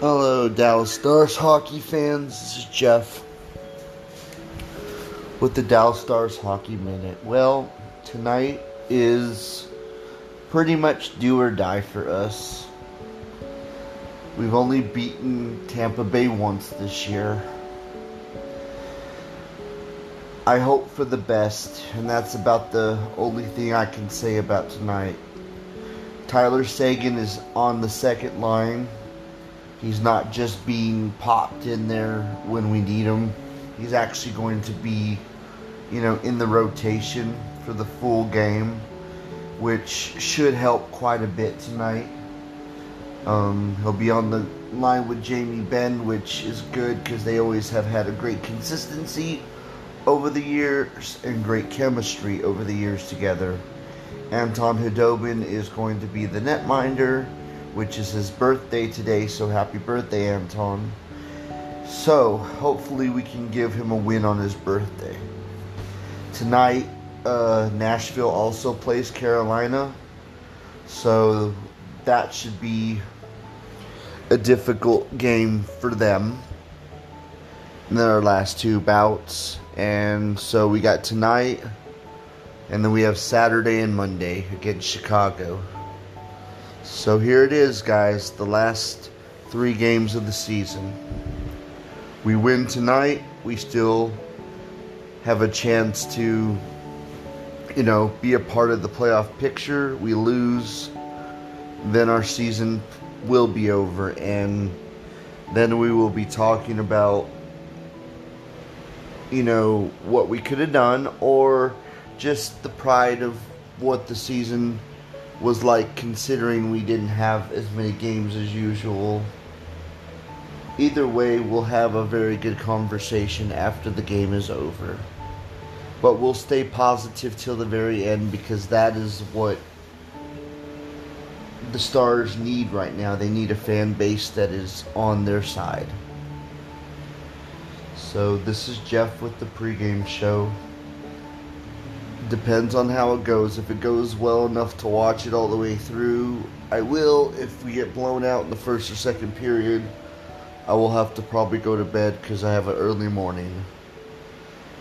Hello, Dallas Stars hockey fans. This is Jeff with the Dallas Stars Hockey Minute. Well, tonight is pretty much do or die for us. We've only beaten Tampa Bay once this year. I hope for the best, and that's about the only thing I can say about tonight. Tyler Seguin is on the second line. He's not just being popped in there when we need him. He's actually going to be, you know, in the rotation for the full game, which should help quite a bit tonight. Um, he'll be on the line with Jamie Benn, which is good because they always have had a great consistency over the years and great chemistry over the years together. Anton Khudobin is going to be the netminder which is his birthday today. So happy birthday, Anton. So hopefully we can give him a win on his birthday. Tonight, uh, Nashville also plays Carolina. So that should be a difficult game for them in their last two bouts. And so we got tonight, and then we have Saturday and Monday against Chicago. So here it is, guys, the last three games of the season. We win tonight, we still have a chance to, you know, be a part of the playoff picture. We lose, then our season will be over, and then we will be talking about, you know, what we could have done or just the pride of what the season was like considering we didn't have as many games as usual. Either way, we'll have a very good conversation after the game is over. But we'll stay positive till the very end because that is what the Stars need right now. They need a fan base that is on their side. So, this is Jeff with the pregame show depends on how it goes. If it goes well enough to watch it all the way through, I will. If we get blown out in the first or second period, I will have to probably go to bed because I have an early morning.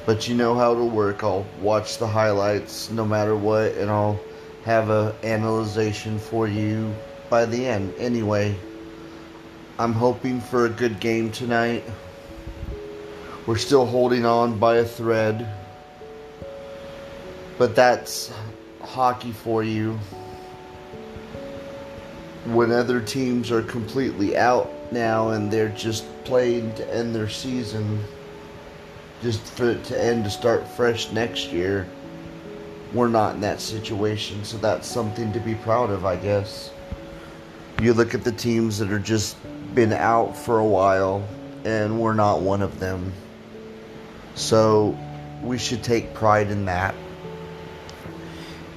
But you know how it'll work. I'll watch the highlights no matter what, and I'll have a analyzation for you by the end. Anyway, I'm hoping for a good game tonight. We're still holding on by a thread. But that's hockey for you. When other teams are completely out now and they're just playing to end their season, just for it to end to start fresh next year, we're not in that situation. So that's something to be proud of, I guess. You look at the teams that are just been out for a while, and we're not one of them. So we should take pride in that.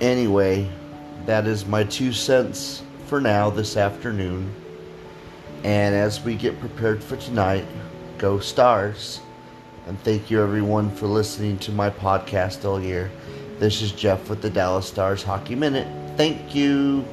Anyway, that is my two cents for now this afternoon. And as we get prepared for tonight, go Stars. And thank you everyone for listening to my podcast all year. This is Jeff with the Dallas Stars Hockey Minute. Thank you.